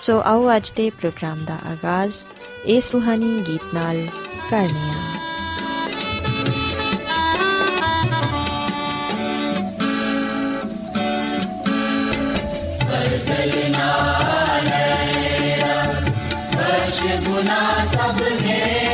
ਸੋ ਆਓ ਅੱਜ ਦੇ ਪ੍ਰੋਗਰਾਮ ਦਾ ਆਗਾਜ਼ ਇਸ ਰੂਹਾਨੀ ਗੀਤ ਨਾਲ ਕਰਨੇ ਆ फजल नाले बख्श गुना सब मेरे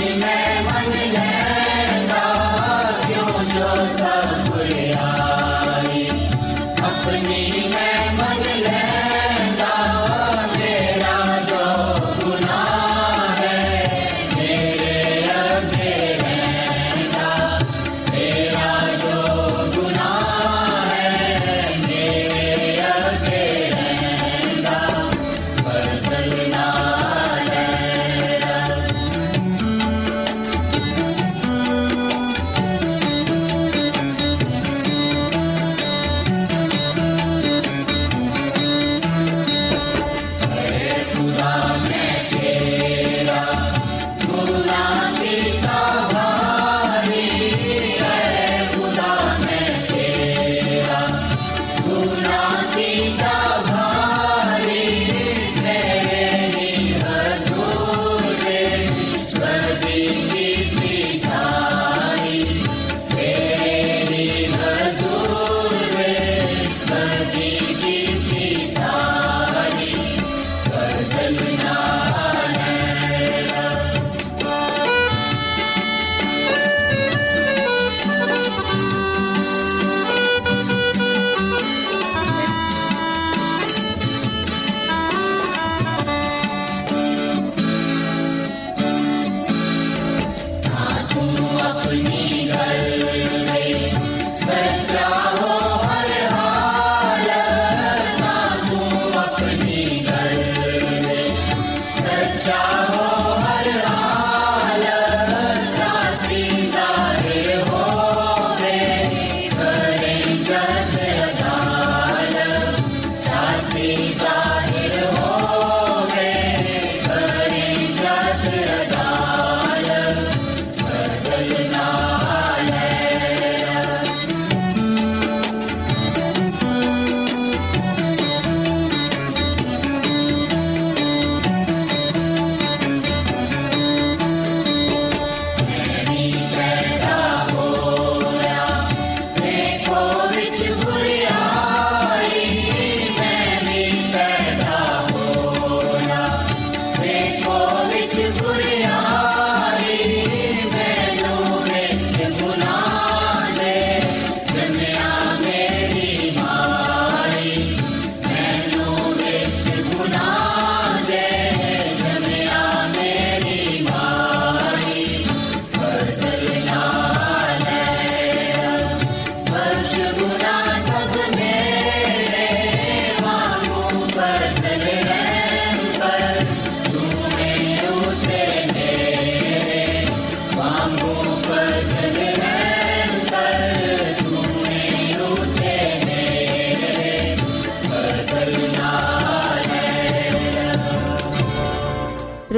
में मन लगा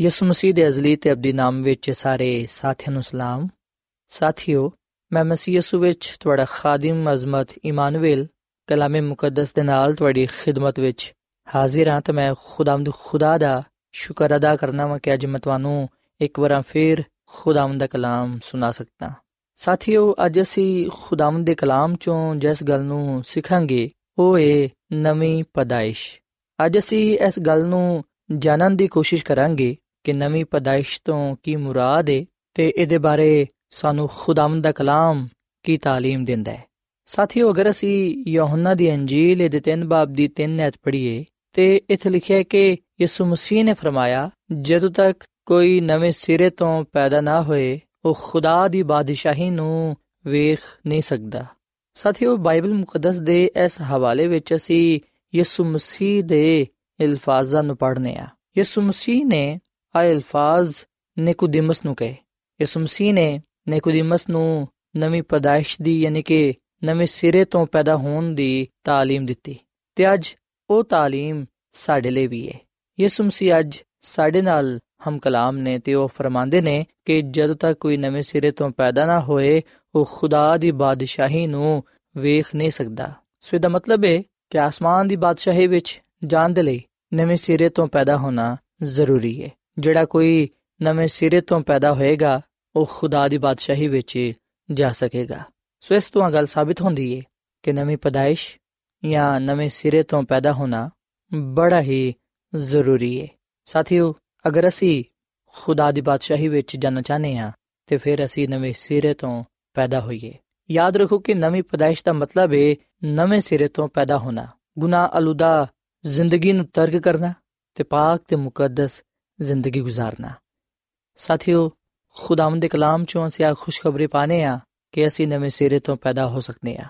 ਯਿਸੂ ਮਸੀਹ ਦੇ ਅਜ਼ਲੀ ਤੇ ਅਬਦੀ ਨਾਮ ਵਿੱਚ ਸਾਰੇ ਸਾਥੀਆਂ ਨੂੰ ਸਲਾਮ। ਸਾਥਿਓ, ਮੈਂ ਮਸੀਹ ਯਿਸੂ ਵਿੱਚ ਤੁਹਾਡਾ ਖਾਦਮ ਅਜ਼ਮਤ ਇਮਾਨੁਅਲ ਕਲਾਮੇ ਮੁਕੱਦਸ ਦੇ ਨਾਲ ਤੁਹਾਡੀ ਖਿਦਮਤ ਵਿੱਚ ਹਾਜ਼ਰ ਹਾਂ ਤੇ ਮੈਂ ਖੁਦਾਵੰਦ ਖੁਦਾ ਦਾ ਸ਼ੁਕਰ ਅਦਾ ਕਰਨਾ ਵਾਂ ਕਿ ਅੱਜ ਮੈਂ ਤੁਹਾਨੂੰ ਇੱਕ ਵਾਰ ਫੇਰ ਖੁਦਾਵੰਦ ਦਾ ਕਲਾਮ ਸੁਣਾ ਸਕਦਾ। ਸਾਥੀਓ, ਅੱਜ ਅਸੀਂ ਖੁਦਾਵੰਦ ਦੇ ਕਲਾਮ ਚੋਂ ਜਿਸ ਗੱਲ ਨੂੰ ਸਿੱਖਾਂਗੇ, ਉਹ ਹੈ ਨਵੀਂ ਪਦਾਇਸ਼। ਅੱਜ ਅਸੀਂ ਇਸ ਗੱਲ ਨੂੰ ਜਾਣਨ ਦੀ ਕੋਸ਼ਿਸ਼ ਕਰਾਂਗੇ ਕਿ ਨਵੀਂ ਪਦਾਇਸ਼ ਤੋਂ ਕੀ ਮੁਰਾਦ ਹੈ ਤੇ ਇਹਦੇ ਬਾਰੇ ਸਾਨੂੰ ਖੁਦਾਵੰਦ ਦਾ ਕਲਾਮ ਕੀ تعلیم ਦਿੰਦਾ ਹੈ ਸਾਥੀਓ ਅਗਰ ਅਸੀਂ ਯੋਹੰਨਾ ਦੀ ਅੰਜੀਲ ਦੇ 3 ਬਾਬ ਦੀ 3 ਐਤ ਪੜ੍ਹੀਏ ਤੇ ਇੱਥੇ ਲਿਖਿਆ ਹੈ ਕਿ ਯਿਸੂ ਮਸੀਹ ਨੇ ਫਰਮਾਇਆ ਜਦੋਂ ਤੱਕ ਕੋਈ ਨਵੇਂ ਸਿਰੇ ਤੋਂ ਪੈਦਾ ਨਾ ਹੋਏ ਉਹ ਖੁਦਾ ਦੀ ਬਾਦਸ਼ਾਹੀ ਨੂੰ ਵੇਖ ਨਹੀਂ ਸਕਦਾ ਸਾਥੀਓ ਬਾਈਬਲ ਮੁਕੱਦਸ ਦੇ ਇਸ ਹਵਾਲੇ ਵਿੱਚ ਅਸੀਂ ਯਿਸੂ ਮਸੀਹ ਦੇ ਅਲਫਾਜ਼ਾਂ ਨੂੰ ਪੜ੍ਹਨੇ ਆ ਯਿਸੂ ਮਸੀਹ ਨੇ ਆ ਅਲਫਾਜ਼ ਨਿਕੋਦੀਮਸ ਨੂੰ ਕਹੇ ਯਿਸੂ ਮਸੀਹ ਨੇ ਨਿਕੋਦੀਮਸ ਨੂੰ ਨਵੀਂ ਪਦਾਇਸ਼ ਦੀ ਯਾਨੀ ਕਿ ਨਵੇਂ ਸਿਰੇ ਤੋਂ ਪੈਦਾ ਹੋਣ ਦੀ تعلیم ਦਿੱਤੀ ਤੇ ਅੱਜ ਉਹ تعلیم ਸਾਡੇ ਲਈ ਵੀ ਹੈ ਯਿਸੂ ਮਸੀਹ ਅੱਜ ਸਾਡੇ ਨਾਲ ਹਮ ਕਲਾਮ ਨੇ ਤੇ ਉਹ ਫਰਮਾਉਂਦੇ ਨੇ ਕਿ ਜਦੋਂ ਤੱਕ ਕੋਈ ਨਵੇਂ ਸਿਰੇ ਤੋਂ ਪੈਦਾ ਨਾ ਹੋਏ ਉਹ ਖੁਦਾ ਦੀ ਬਾਦਸ਼ਾਹੀ ਨੂੰ ਵੇਖ ਨਹੀਂ ਸਕਦਾ ਸੋ ਇਹਦਾ ਮਤਲਬ ਹੈ ਕਿ ਆਸਮਾਨ ਦੀ ਬਾਦਸ਼ਾਹੀ ਵਿੱਚ ਜਾਣ ਦੇ ਲਈ ਨਵੇਂ ਸਿਰੇ ਤੋਂ ਪੈਦਾ ਹੋਣਾ ਜ਼ਰੂਰੀ ਹੈ ਜਿਹੜਾ ਕੋਈ ਨਵੇਂ ਸਿਰੇ ਤੋਂ ਪੈਦਾ ਹੋਏਗਾ, ਉਹ ਖੁਦਾ ਦੀ ਬਾਦਸ਼ਾਹੀ ਵਿੱਚ ਜਾ ਸਕੇਗਾ। ਸੋ ਇਸ ਤੋਂ ਗੱਲ ਸਾਬਿਤ ਹੁੰਦੀ ਹੈ ਕਿ ਨਵੀਂ ਪਦਾਇਸ਼ ਜਾਂ ਨਵੇਂ ਸਿਰੇ ਤੋਂ ਪੈਦਾ ਹੋਣਾ ਬੜਾ ਹੀ ਜ਼ਰੂਰੀ ਹੈ ਸਾਥੀਓ, ਅਗਰ ਅਸੀਂ ਖੁਦਾ ਦੀ ਬਾਦਸ਼ਾਹੀ ਵਿੱਚ ਜਾਣਾ ਚਾਹਨੇ ਹਾਂ, ਤੇ ਫਿਰ ਅਸੀਂ ਨਵੇਂ ਸਿਰੇ ਤੋਂ ਪੈਦਾ ਹੋਈਏ। ਯਾਦ ਰੱਖੋ ਕਿ ਨਵੀਂ ਪਦਾਇਸ਼ ਦਾ ਮਤਲਬ ਹੈ ਨਵੇਂ ਸਿਰੇ ਤੋਂ ਪੈਦਾ ਹੋਣਾ। ਗੁਨਾਹ ਅਲੁਦਾ ਜ਼ਿੰਦਗੀ ਨੂੰ ਤਰਕ ਕਰਨਾ ਤੇ ਪਾਕ ਤੇ ਮੁਕੱਦਸ ਜ਼ਿੰਦਗੀ گزارਨਾ ਸਾਥੀਓ, ਖੁਦਾਵੰਦ ਦੇ ਕਲਾਮ ਚੋਂ ਅਸੀਂ ਆ ਖੁਸ਼ਖਬਰੀ ਪਾਣੇ ਆ ਕਿ ਅਸੀਂ ਨਵੇਂ ਸਿਰੇ ਤੋਂ ਪੈਦਾ ਹੋ ਸਕਨੇ ਆ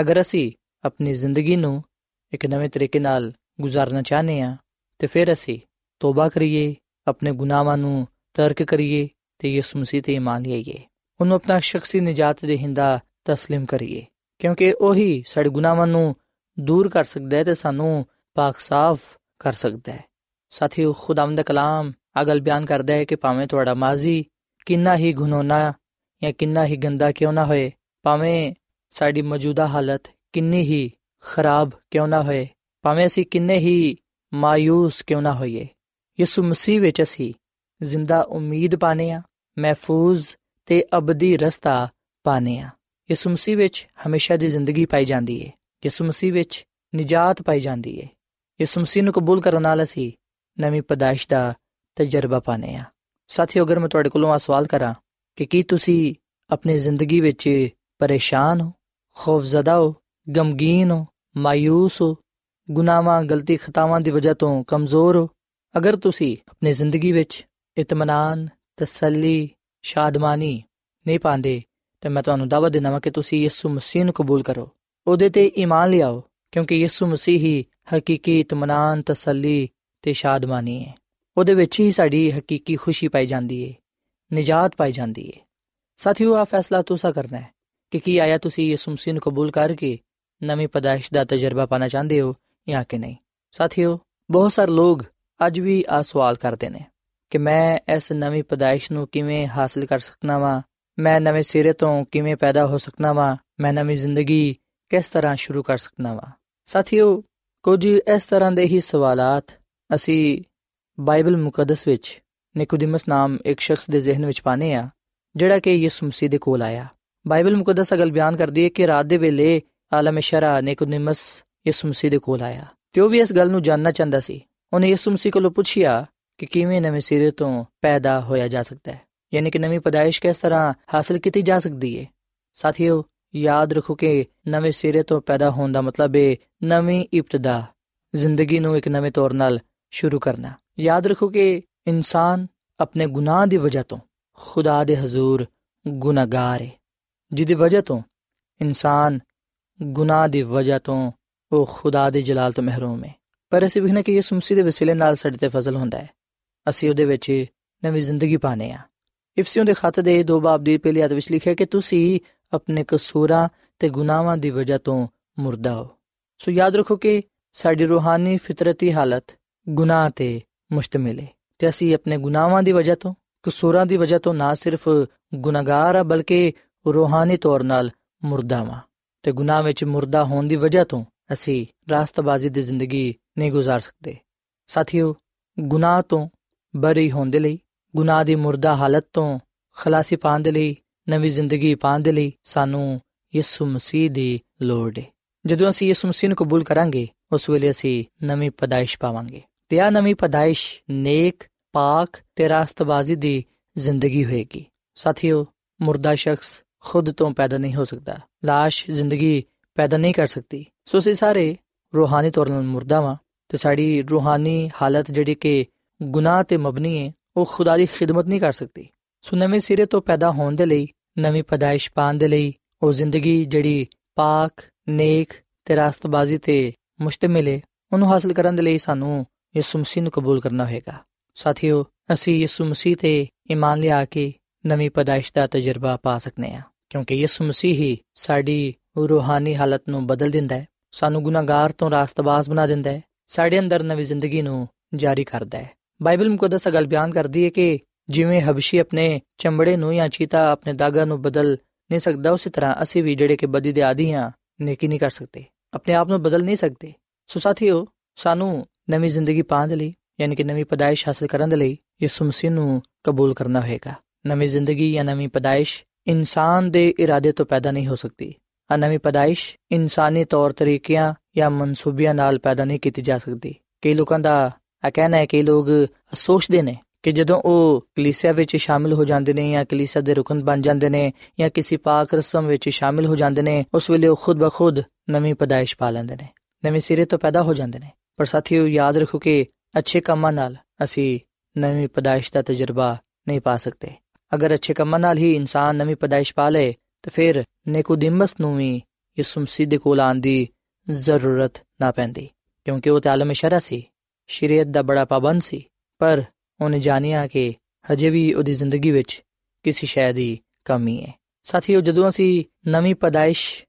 ਅਗਰ ਅਸੀਂ ਆਪਣੀ ਜ਼ਿੰਦਗੀ ਨੂੰ ਇੱਕ ਨਵੇਂ ਤਰੀਕੇ ਨਾਲ گزارਨਾ ਚਾਹਨੇ ਆ ਤੇ ਫਿਰ ਅਸੀਂ ਤੋਬਾ ਕਰੀਏ, ਆਪਣੇ ਗੁਨਾਹਾਂ ਨੂੰ ਤਰਕ ਕਰੀਏ ਤੇ ਯਿਸੂ ਮਸੀਹ ਤੇ ਇਮਾਨ ਲਈਏ। ਉਹਨੂੰ ਆਪਣਾ ਸ਼ਖਸੀ ਨਜਾਤ ਦੇ ਹਿੰਦਾ تسلیم ਕਰੀਏ, ਕਿਉਂਕਿ ਉਹੀ ਸਾਡੇ ਗੁਨਾਹਾਂ ਨੂੰ ਦੂਰ ਕਰ ਸਕਦਾ ਹੈ ਤੇ ਸਾਨੂੰ پاک ਸਾਫ਼ ਕਰ ਸਕਦਾ ਹੈ। ਸਾਥੀਓ, ਖੁਦਾਵੰਦ ਦਾ ਕਲਾਮ ਅਗਲ ਬਿਆਨ ਕਰਦਾ ਹੈ ਕਿ ਭਾਵੇਂ ਤੁਹਾਡਾ ਮਾਜ਼ੀ ਕਿੰਨਾ ਹੀ ਗੁਨਾਹਨਾ ਜਾਂ ਕਿੰਨਾ ਹੀ ਗੰਦਾ ਕਿਉਂ ਨਾ ਹੋਏ, ਭਾਵੇਂ ਸਾਡੀ ਮੌਜੂਦਾ ਹਾਲਤ ਕਿੰਨੀ ਹੀ ਖਰਾਬ ਕਿਉਂ ਨਾ ਹੋਏ, ਭਾਵੇਂ ਅਸੀਂ ਕਿੰਨੇ ਹੀ ਮਾਇੂਸ ਕਿਉਂ ਨਾ ਹੋਈਏ, ਯਿਸੂ ਮਸੀਹ ਵਿੱਚ ਅਸੀਂ ਜ਼ਿੰਦਾ ਉਮੀਦ ਪਾਨੇ ਆ ਮਹਿਫੂਜ਼ ਤੇ ਅਬਦੀ ਰਸਤਾ ਪਾਨੇ ਆ ਯਿਸੂ ਮਸੀਹ ਵਿੱਚ ਹਮੇਸ਼ਾ ਦੀ ਜ਼ਿੰਦਗੀ ਪਾਈ ਜਾਂਦੀ ਹੈ ਯਿਸੂ ਮਸੀਹ ਵਿੱਚ ਨਜਾਤ ਪਾਈ ਜਾਂਦੀ ਹੈ ਯਿਸੂ ਮਸੀਹ ਨੂੰ ਕਬੂਲ ਕਰਨ ਨਾਲ ਅਸੀਂ ਨਵੀਂ ਪਦਾਇਸ਼ ਦਾ ਤਜਰਬਾ ਪਾਨੇ ਆ ਸਾਥੀਓ, ਅਗਰ ਮੈਂ ਤੁਹਾਡੇ ਕੋਲੋਂ ਆ ਸਵਾਲ ਕਰਾਂ ਕਿ ਕੀ ਤੁਸੀਂ ਆਪਣੀ ਜ਼ਿੰਦਗੀ ਵਿੱਚ ਪਰੇਸ਼ਾਨ ਹੋ, ਖੌਫਜ਼ਦਾ ਹੋ, ਗਮਗੀਨ ਹੋ ਮਾਇੂਸ ਹੋ, ਗੁਨਾਹਾਂ, ਗਲਤੀ ਖਤਾਵਾਂ ਦੀ ਵਜ੍ਹਾ ਤੋਂ ਕਮਜ਼ੋਰ ਹੋ, ਅਗਰ ਤੁਸੀਂ ਆਪਣੀ ਜ਼ਿੰਦਗੀ ਵਿੱਚ ਇਤਮਾਨਾਨ ਤਸੱਲੀ, ਸ਼ਾਦਮਾਨੀ ਨਹੀਂ ਪਾਉਂਦੇ, ਤੇ ਮੈਂ ਤੁਹਾਨੂੰ ਦਾਅਵਾ ਦਿੰਦਾ ਕਿ ਤੁਸੀਂ ਯਿਸੂ ਮਸੀਹ ਨੂੰ ਕਬੂਲ ਕਰੋ। ਉਹਦੇ ਤੇ ਈਮਾਨ ਲਿਆਓ, ਕਿਉਂਕਿ ਯਿਸੂ ਮਸੀਹ ਹੀ ਹਕੀਕੀ ਇਤਮਾਨਾਨ ਤਸੱਲੀ ਤੇ ਸ਼ਾਦਮਾਨੀ ਹੈ ਉਹਦੇ ਵਿੱਚ ਹੀ ਸਾਡੀ ਹਕੀਕੀ ਖੁਸ਼ੀ ਪਾਈ ਜਾਂਦੀ ਹੈ ਨਜਾਤ ਪਾਈ ਜਾਂਦੀ ਹੈ ਸਾਥੀਓ ਆ ਫੈਸਲਾ ਤੁਸੀਂ ਕਰਨਾ ਹੈ ਕਿ ਕੀ ਆਇਆ ਤੁਸੀਂ ਯਿਸੂ ਮਸੀਹ ਨੂੰ ਕਬੂਲ ਕਰਕੇ ਨਵੀਂ ਪਦਾਇਸ਼ ਦਾ ਤਜਰਬਾ ਪਾਣਾ ਚਾਹੁੰਦੇ ਹੋ ਜਾਂ ਕਿ ਨਹੀਂ? ਸਾਥੀਓ, ਬਹੁਤ ਸਾਰੇ ਲੋਕ ਅੱਜ ਵੀ ਆ ਸਵਾਲ ਕਰਦੇ ਨੇ ਕਿ ਮੈਂ ਇਸ ਨਵੀਂ ਪਦਾਇਸ਼ ਨੂੰ ਕਿਵੇਂ ਹਾਸਲ ਕਰ ਸਕਣਾ ਵਾਂ? ਮੈਂ ਨਵੇਂ ਸਿਰੇ ਤੋਂ ਕਿਵੇਂ ਪੈਦਾ ਹੋ ਸਕਣਾ ਵਾਂ? ਮੈਂ ਨਵੀਂ ਜ਼ਿੰਦਗੀ ਕਿਸ ਤਰ੍ਹਾਂ ਸ਼ੁਰੂ ਕਰ ਸਕਣਾ ਵਾਂ? ਸਾਥੀਓ, ਕੁਝ ਇਸ ਤਰ੍ਹਾਂ ਦੇ ਹੀ ਸਵਾਲਾਤ ਅਸੀਂ ਬਾਈਬਲ ਮੁਕੱਦਸ ਵਿੱਚ ਨਿਕੋਦੀਮਸ ਨਾਮ ਇੱਕ ਸ਼ਖਸ ਦੇ ਜ਼ਿਹਨ ਵਿੱਚ ਪਾਨੇ ਆ ਜਿਹੜਾ ਕਿ ਯਿਸੂ ਮਸੀਹ ਦੇ ਕੋਲ ਆਇਆ। ਬਾਈਬਲ ਮੁਕੱਦਸ ਅਗਲ ਬਿਆਨ ਕਰਦੀ ਹੈ ਕਿ ਰਾਤ ਦੇ ਵੇਲੇ ਆਲਮ ਸ਼ਰਾ ਨਿਕੋਦੀਮਸ ਯਿਸੂ ਮਸੀਹ ਦੇ ਕੋਲ ਆਇਆ। ਤੇ ਉਹ ਵੀ ਇਸ ਗੱਲ ਨੂੰ ਜਾਨਣਾ ਚਾਹੁੰਦਾ ਸੀ। ਉਹਨੇ ਯਿਸੂ ਮਸੀਹ ਕੋਲੋਂ ਪੁੱਛਿਆ ਕਿ ਕਿਵੇਂ ਨਵੇਂ ਸਿਰੇ ਤੋਂ ਪੈਦਾ ਹੋਇਆ ਜਾ ਸਕਦਾ ਹੈ। ਯਾਨੀ ਕਿ ਨਵੀਂ ਪਦਾਇਸ਼ ਕਿਸ ਤਰ੍ਹਾਂ ਹਾਸਲ ਕੀਤੀ ਜਾ ਸਕਦੀ ਹੈ? ਸਾਥੀਓ, ਯਾਦ ਰੱਖੋ ਕਿ ਨਵੇਂ ਸਿਰੇ ਤੋਂ ਪੈਦਾ ਹੋਣ ਦਾ ਮਤਲਬ ਹੈ ਨਵੀਂ ਇਬਤਦਾ, ਜ਼ਿੰਦਗੀ ਨੂੰ ਇੱਕ ਨਵੇਂ ਤੌਰ ਨਾਲ ਸ਼ੁਰੂ ਕਰਨਾ। ਯਾਦ ਰੱਖੋ ਕਿ ਇਨਸਾਨ ਆਪਣੇ ਗੁਨਾਹ ਦੀ ਵਜ੍ਹਾ ਤੋਂ ਖੁਦਾ ਦੇ ਹਜ਼ੂਰ ਗੁਨਾਹਗਾਰ ਹੈ ਜਿਹਦੀ ਵਜ੍ਹਾ ਤੋਂ ਇਨਸਾਨ ਗੁਨਾਹ ਦੀ ਵਜ੍ਹਾ ਤੋਂ ਉਹ ਖੁਦਾ ਦੇ ਜਲਾਲ ਤੋਂ ਮਹਿਰੂਮ ਹੈ ਪਰ ਅਸੀਂ ਵੇਖਣਾ ਕਿ ਯਿਸੂ ਮਸੀਹ ਦੇ ਵਸੀਲੇ ਨਾਲ ਸਾਡੇ ਤੇ ਫਜ਼ਲ ਹੁੰਦਾ ਹੈ। ਅਸੀਂ ਉਹਦੇ ਵਿੱਚ ਨਵੀਂ ਜ਼ਿੰਦਗੀ ਪਾਣੇ ਆ ਇਫਸੀਓਂ ਦੇ ਖਤ ਦੇ ਦੋ ਬਾਬ ਦੀ ਪਹਿਲੀ ਆਇਤ ਵਿੱਚ ਲਿਖਿਆ ਕਿ ਤੁਸੀਂ ਆਪਣੇ ਕਸੂਰਾਂ ਤੇ ਗੁਨਾਹਾਂ ਦੀ ਵਜ੍ਹਾ ਤੋਂ ਮੁਰਦਾ ਹੋ। ਸੋ ਯਾਦ ਰੱਖੋ ਕਿ ਸਾਡੀ ਰੂਹਾਨੀ ਫਿਤਰਤੀ ਹਾਲਤ ਗੁਨਾਹ ਤੇ ਮੁਸ਼ਤਮਿਲ ਹੈ ਤੇ ਅਸੀਂ ਆਪਣੇ ਗੁਨਾਹਾਂ ਦੀ ਵਜ੍ਹਾ ਤੋਂ ਕਸੂਰਾਂ ਦੀ ਵਜ੍ਹਾ ਤੋਂ ਨਾ ਸਿਰਫ ਗੁਨਾਹਗਾਰ ਆ ਬਲਕਿ ਰੂਹਾਨੀ ਤੌਰ ਨਾਲ ਮੁਰਦਾ ਵਾਂ ਤੇ ਗੁਨਾਹ ਵਿੱਚ ਮੁਰਦਾ ਹੋਣ ਦੀ ਵਜ੍ਹਾ ਤੋਂ ਅਸੀਂ ਰਾਸਤਬਾਜ਼ੀ ਦੀ ਜ਼ਿੰਦਗੀ ਨਹੀਂ گزار ਸਕਦੇ ਸਾਥੀਓ ਗੁਨਾਹ ਤੋਂ ਬਰੀ ਹੋਣ ਦੇ ਲਈ ਗੁਨਾਹ ਦੀ ਮੁਰਦਾ ਹਾਲਤ ਤੋਂ ਖਲਾਸੀ ਪਾਉਣ ਦੇ ਲਈ ਨਵੀਂ ਜ਼ਿੰਦਗੀ ਪਾਉਣ ਦੇ ਲਈ ਸਾਨੂੰ ਯਿਸੂ ਮਸੀਹ ਦੀ ਲੋੜ ਹੈ ਜਦੋਂ ਅਸੀਂ ਯਿਸੂ ਮਸੀਹ ਨੂੰ ਕਬੂਲ ਕਰਾਂਗੇ ਉਸ ਵੇਲੇ ਅਸੀਂ ਨਵੀਂ ਪਦਾਇਸ਼ ਪਾਵਾਂਗੇ ਤੇ ਆ ਨਵੀਂ ਪਦਾਇਸ਼ ਨੇਕ ਪਾਕ ਤੇ ਰਾਸਤਬਾਜ਼ੀ ਦੀ ਜ਼ਿੰਦਗੀ ਹੋਏਗੀ। ਸਾਥੀਓ, ਮੁਰਦਾ ਸ਼ਖਸ ਖੁਦ ਤੋਂ ਪੈਦਾ ਨਹੀਂ ਹੋ ਸਕਦਾ। লাশ ਜ਼ਿੰਦਗੀ ਪੈਦਾ ਨਹੀਂ ਕਰ ਸਕਦੀ। ਸੋ ਅਸੀਂ ਸਾਰੇ ਰੂਹਾਨੀ ਤੌਰ 'ਤੇ ਮੁਰਦਾ ਵਾਂ ਤੇ ਸਾਡੀ ਰੂਹਾਨੀ ਹਾਲਤ ਜਿਹੜੀ ਕਿ ਗੁਨਾਹ ਤੇ ਮਬਨੀ ਹੈ ਉਹ ਖੁਦਾ ਦੀ ਖਿਦਮਤ ਨਹੀਂ ਕਰ ਸਕਦੀ। ਸੋ ਨਵੇਂ ਸਿਰੇ ਤੋਂ ਪੈਦਾ ਹੋਣ ਦੇ ਲਈ, ਨਵੀਂ ਪਦਾਇਸ਼ ਪਾਉਣ ਦੇ ਲਈ, ਉਹ ਜ਼ਿੰਦਗੀ ਜਿਹੜੀ ਪਾਕ, ਨੇਕ ਤੇ ਰਾਸਤਬਾਜ਼ੀ ਤੇ ਮੁਸ਼ਤਮਿਲ ਹੈ ਉਹਨੂੰ ਹਾਸਲ ਕਰਨ ਦੇ ਲਈ ਸਾਨੂੰ ਯਿਸੂ ਮਸੀਹ ਨੂੰ ਕਬੂਲ ਕਰਨਾ ਹੋਵੇਗਾ ਸਾਥੀਓ, ਅਸੀਂ ਯਿਸੂ ਮਸੀਹ ਤੇ ਈਮਾਨ ਲਿਆ ਕੇ ਨਵੀਂ ਪਦਾਇਸ਼ ਦਾ ਤਜਰਬਾ ਪਾ ਸਕਨੇ ਆ, ਕਿਉਂਕਿ ਯਿਸੂ ਮਸੀਹ ਹੀ ਸਾਡੀ ਰੂਹਾਨੀ ਹਾਲਤ ਨੂੰ ਬਦਲ ਦਿੰਦਾ ਹੈ, ਸਾਨੂੰ ਗੁਨਾਹਗਾਰ ਤੋਂ ਰਾਸਤਬਾਜ਼ ਬਣਾ ਦਿੰਦਾ ਹੈ, ਸਾਡੇ ਅੰਦਰ ਨਵੀਂ ਜ਼ਿੰਦਗੀ ਨੂੰ ਜਾਰੀ ਕਰਦਾ ਹੈ। ਬਾਈਬਲ ਮੁਕੱਦਸ ਗੱਲ ਬਿਆਨ ਕਰਦੀ ਹੈ ਕਿ ਜਿਵੇਂ ਹਬਸ਼ੀ ਆਪਣੇ ਚਮੜੇ ਨੂੰ ਜਾਂ ਚੀਤਾ ਆਪਣੇ ਦਾਗਾ ਨੂੰ ਬਦਲ ਨਹੀਂ ਸਕਦਾ, ਉਸੇ ਤਰ੍ਹਾਂ ਅਸੀਂ ਵੀ ਜਿਹੜੇ ਕਿ ਬਦੀ ਦੇ ਆਦੀ ਹਾਂ, ਨੇਕੀ ਨਹੀਂ ਕਰ ਸਕਦੇ, ਆਪਣੇ ਆਪ ਨੂੰ ਬਦਲ ਨਹੀਂ ਸਕਦੇ। ਸੋ ਸਾਥੀਓ, ਸਾਨੂੰ ਨਵੀਂ ਜ਼ਿੰਦਗੀ ਪਾਉਣ ਦੇ ਲਈ, ਯਾਨੀ ਕਿ ਨਵੀਂ ਪਦਾਇਸ਼ ਹਾਸਲ ਕਰਨ ਦੇ ਲਈ, ਯਿਸੂ ਮਸੀਹ ਨੂੰ ਕਬੂਲ ਕਰਨਾ ਹੋਏਗਾ। ਨਵੀਂ ਜ਼ਿੰਦਗੀ ਜਾਂ ਨਵੀਂ ਪਦਾਇਸ਼ ਇਨਸਾਨ ਦੇ ਇਰਾਦੇ ਤੋਂ ਪੈਦਾ ਨਹੀਂ ਹੋ ਸਕਦੀ। ਆ ਨਵੀਂ ਪਦਾਇਸ਼ ਇਨਸਾਨੀ ਤੌਰ ਤਰੀਕਿਆਂ ਜਾਂ ਮਨਸੂਬਿਆਂ ਨਾਲ ਪੈਦਾ ਨਹੀਂ ਕੀਤੀ ਜਾ ਸਕਦੀ। ਕਈ ਲੋਕਾਂ ਦਾ ਇਹ ਕਹਿਣਾ ਹੈ ਕਿ ਲੋਕ ਸੋਚਦੇ ਨੇ ਕਿ ਜਦੋਂ ਉਹ ਕਲੀਸਿਆ ਵਿੱਚ ਸ਼ਾਮਿਲ ਹੋ ਜਾਂਦੇ ਨੇ ਜਾਂ ਕਲੀਸਿਆ ਦੇ ਰੁਕਨ ਬਣ ਜਾਂਦੇ ਨੇ ਜਾਂ ਕਿਸੇ ਪਾਕ ਰਸਮ ਵਿੱਚ ਸ਼ਾਮਿਲ ਹੋ ਜਾਂਦੇ ਨੇ, ਉਸ ਵੇਲੇ ਉਹ ਖੁਦ ਬਖੁਦ ਨਵੀਂ ਪਦਾਇਸ਼ ਪਾ ਲੈਂਦੇ ਨੇ। ਨਵੇਂ ਸਿਰੇ ਤੋਂ ਪੈਦਾ ਹੋ ਜਾਂਦੇ ਨੇ। ਪਰ ਸਾਥੀਓ, ਯਾਦ ਰੱਖੋ ਕਿ ਅੱਛੇ ਕੰਮਾਂ ਨਾਲ ਅਸੀਂ ਨਵੀਂ ਪਦਾਇਸ਼ ਦਾ ਤਜਰਬਾ ਨਹੀਂ ਪਾ ਸਕਦੇ। ਅਗਰ ਅੱਛੇ ਕੰਮਾਂ ਨਾਲ ਹੀ ਇਨਸਾਨ ਨਵੀਂ ਪਦਾਇਸ਼ ਪਾ ਲੇ, ਤਾਂ ਫਿਰ ਨਿਕੋਦੀਮਸ ਨੂੰ ਵੀ ਯਿਸੂ ਮਸੀਹ ਦੇ ਕੋਲ ਆਉਣ ਦੀ ਜ਼ਰੂਰਤ ਨਾ ਪੈਂਦੀ। ਕਿਉਂਕਿ ਉਹ ਤਾਲਮ ਸ਼ਰਾ ਸੀ, ਸ਼ਰੀਅਤ ਦਾ ਬੜਾ ਪਾਬੰਦ ਸੀ, ਪਰ ਉਹਨੇ ਜਾਣਿਆ ਕਿ ਹਜੇ ਵੀ ਉਹਦੀ ਜ਼ਿੰਦਗੀ ਵਿੱਚ ਕਿਸੇ ਸ਼ੈ ਦੀ ਕਮੀ ਹੈ। ਸਾਥੀਓ, ਜਦੋਂ ਅਸੀਂ ਨਵੀਂ ਪਦਾਇਸ਼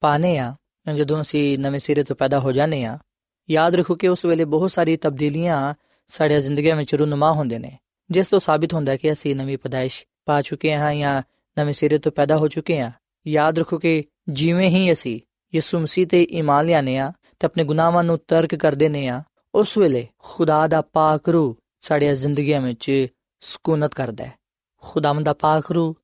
ਪਾਣੇ ਆ ਜਦੋਂ ਅਸੀਂ ਨਵੇਂ ਸਿਰੇ ਤੋਂ ਪੈਦਾ ਹੋ ਜਾਂਦੇ ਆ ਯਾਦ ਰੱਖੋ ਕਿ ਉਸ ਵੇਲੇ ਬਹੁਤ ਸਾਰੀ ਤਬਦੀਲੀਆਂ ਸਾਡੀਆਂ ਜ਼ਿੰਦਗੀਆਂ ਵਿੱਚ ਰੂਨਮਾ ਹੁੰਦੇ ਨੇ, ਜਿਸ ਤੋਂ ਸਾਬਿਤ ਹੁੰਦਾ ਕਿ ਅਸੀਂ ਨਵੀਂ ਪਦਾਇਸ਼ ਪਾ ਚੁੱਕੇ ਹਾਂ ਜਾਂ ਨਵੇਂ ਸਿਰੇ ਤੋਂ ਪੈਦਾ ਹੋ ਚੁੱਕੇ ਹਾਂ। ਯਾਦ ਰੱਖੋ ਕਿ ਜਿਵੇਂ ਹੀ ਅਸੀਂ ਯਿਸੂ ਮਸੀਹ ਤੇ ਈਮਾਨ ਲਿਆਨੇ ਆ ਤੇ ਆਪਣੇ ਗੁਨਾਹਾਂ ਨੂੰ ਤਰਕ ਕਰ ਦਿੰਨੇ ਆ ਉਸ ਵੇਲੇ ਖੁਦਾ ਦਾ ਪਾਕ ਰੂ ਸਾਡੀਆਂ ਜ਼ਿੰਦਗੀਆਂ ਵਿੱਚ ਸਕੂਨਤ ਕਰਦਾ ਹੈ। ਖੁਦਾਵੰਦ ਦਾ ਪਾਕ ਰੂ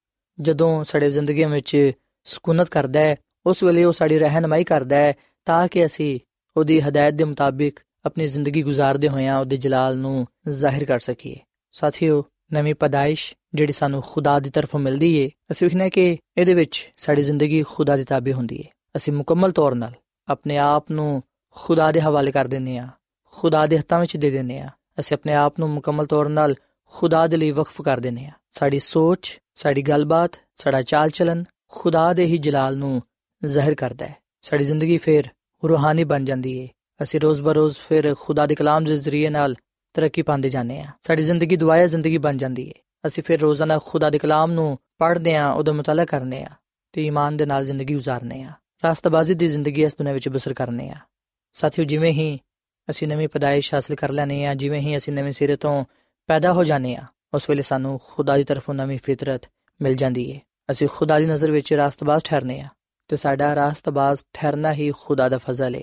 ਜਦੋਂ ਸਾਡੇ ਜ਼ਿੰਦਗੀਆਂ ਵਿੱਚ ਸਕੂਨਤ ਕਰਦਾ ਹੈ, ਉਸ ਵੇਲੇ ਉਹ ਸਾਡੀ ਰਹਿਨਮਾਈ ਕਰਦਾ ਹੈ ਤਾਂ ਕਿ ਅਸੀਂ ਉਹਦੀ ਹਦਾਇਤ ਦੇ ਮੁਤਾਬਿਕ ਆਪਣੀ ਜ਼ਿੰਦਗੀ گزارਦੇ ਹੋਇਆਂ ਉਹਦੇ ਜਲਾਲ ਨੂੰ ਜ਼ਾਹਿਰ ਕਰ ਸਕੀਏ। ਸਾਥੀਓ, ਨਵੀਂ ਪਦਾਇਸ਼ ਜਿਹੜੀ ਸਾਨੂੰ ਖੁਦਾ ਦੀ ਤਰਫੋਂ ਮਿਲਦੀ ਏ, ਅਸੀਂ ਵਖਨੇ ਕਿ ਇਹਦੇ ਵਿੱਚ ਸਾਡੀ ਜ਼ਿੰਦਗੀ ਖੁਦਾ ਦੇ ਤਾਬੇ ਹੁੰਦੀ ਏ। ਅਸੀਂ ਮੁਕੰਮਲ ਤੌਰ 'ਤੇ ਆਪਣੇ ਆਪ ਨੂੰ ਖੁਦਾ ਦੇ ਹਵਾਲੇ ਕਰ ਦਿੰਨੇ ਆ ਖੁਦਾ ਦੇ ਹੱਥਾਂ ਵਿੱਚ ਦੇ ਦਿੰਨੇ ਆ ਅਸੀਂ ਆਪਣੇ ਆਪ ਨੂੰ ਮੁਕੰਮਲ ਤੌਰ 'ਤੇ ਖੁਦਾ ਦੇ ਲਈ ਵਕਫ ਕਰ ਦਿੰਨੇ ਆ ਸਾਡੀ ਸੋਚ, ਸਾਡੀ ਗੱਲਬਾਤ, ਸਾਡਾ ਚਾਲ ਚਲਨ ਖੁਦਾ ਦੇ ਹੀ ਜਲਾਲ ਨੂੰ ਜ਼ਾਹਿਰ ਕਰਦਾ ਹੈ। ਸਾਡੀ ਜ਼ਿੰਦਗੀ ਫੇਰ ਰੂਹਾਨੀ ਬਣ ਜਾਂਦੀ ਏ। ਅਸੀਂ ਰੋਜ਼-ਬਰੋਜ਼ ਫਿਰ ਖੁਦਾ ਦੇ ਕਲਾਮ ਦੇ ਜ਼ਰੀਏ ਨਾਲ ਤਰੱਕੀ ਪਾਉਂਦੇ ਜਾਂਦੇ ਆ ਸਾਡੀ ਜ਼ਿੰਦਗੀ ਦੁਆਇਆ ਜ਼ਿੰਦਗੀ ਬਣ ਜਾਂਦੀ ਏ। ਅਸੀਂ ਫਿਰ ਰੋਜ਼ਾਨਾ ਖੁਦਾ ਦੇ ਕਲਾਮ ਨੂੰ ਪੜ੍ਹਦੇ ਆ ਉਹਦਾ ਮਤਲਬ ਕਰਨੇ ਆ ਤੇ ਈਮਾਨ ਦੇ ਨਾਲ ਜ਼ਿੰਦਗੀ گزارਨੇ ਆ ਰਾਸਤਬਾਜ਼ੀ ਦੀ ਜ਼ਿੰਦਗੀ ਇਸ ਦੁਨੀਆਂ ਵਿੱਚ ਬਸਰ ਕਰਨੇ ਆ ਸਾਥੀਓ, ਜਿਵੇਂ ਹੀ ਅਸੀਂ ਨਵੀਂ ਪਦਾਇਸ਼ ਹਾਸਲ ਕਰ ਲੈਨੇ ਆ ਜਿਵੇਂ ਹੀ ਅਸੀਂ ਨਵੇਂ ਸਿਰੇ ਤੋਂ ਪੈਦਾ ਹੋ ਜਾਂਦੇ ਆ ਉਸ ਵੇਲੇ ਸਾਨੂੰ ਖੁਦਾ ਦੀ ਤਰਫੋਂ ਨਵੀਂ ਫਿਤਰਤ ਮਿਲ ਜਾਂਦੀ ਏ। ਅਸੀਂ ਖੁਦਾ ਦੀ ਨਜ਼ਰ ਵਿੱਚ ਰਾਸਤਬਾਜ਼ ਠਹਿਰਨੇ ਆ ਤੇ ਸਾਡਾ ਰਾਸਤਬਾਜ਼ ਠਹਿਰਨਾ ਹੀ ਖੁਦਾ ਦਾ ਫਜ਼ਲ ਹੈ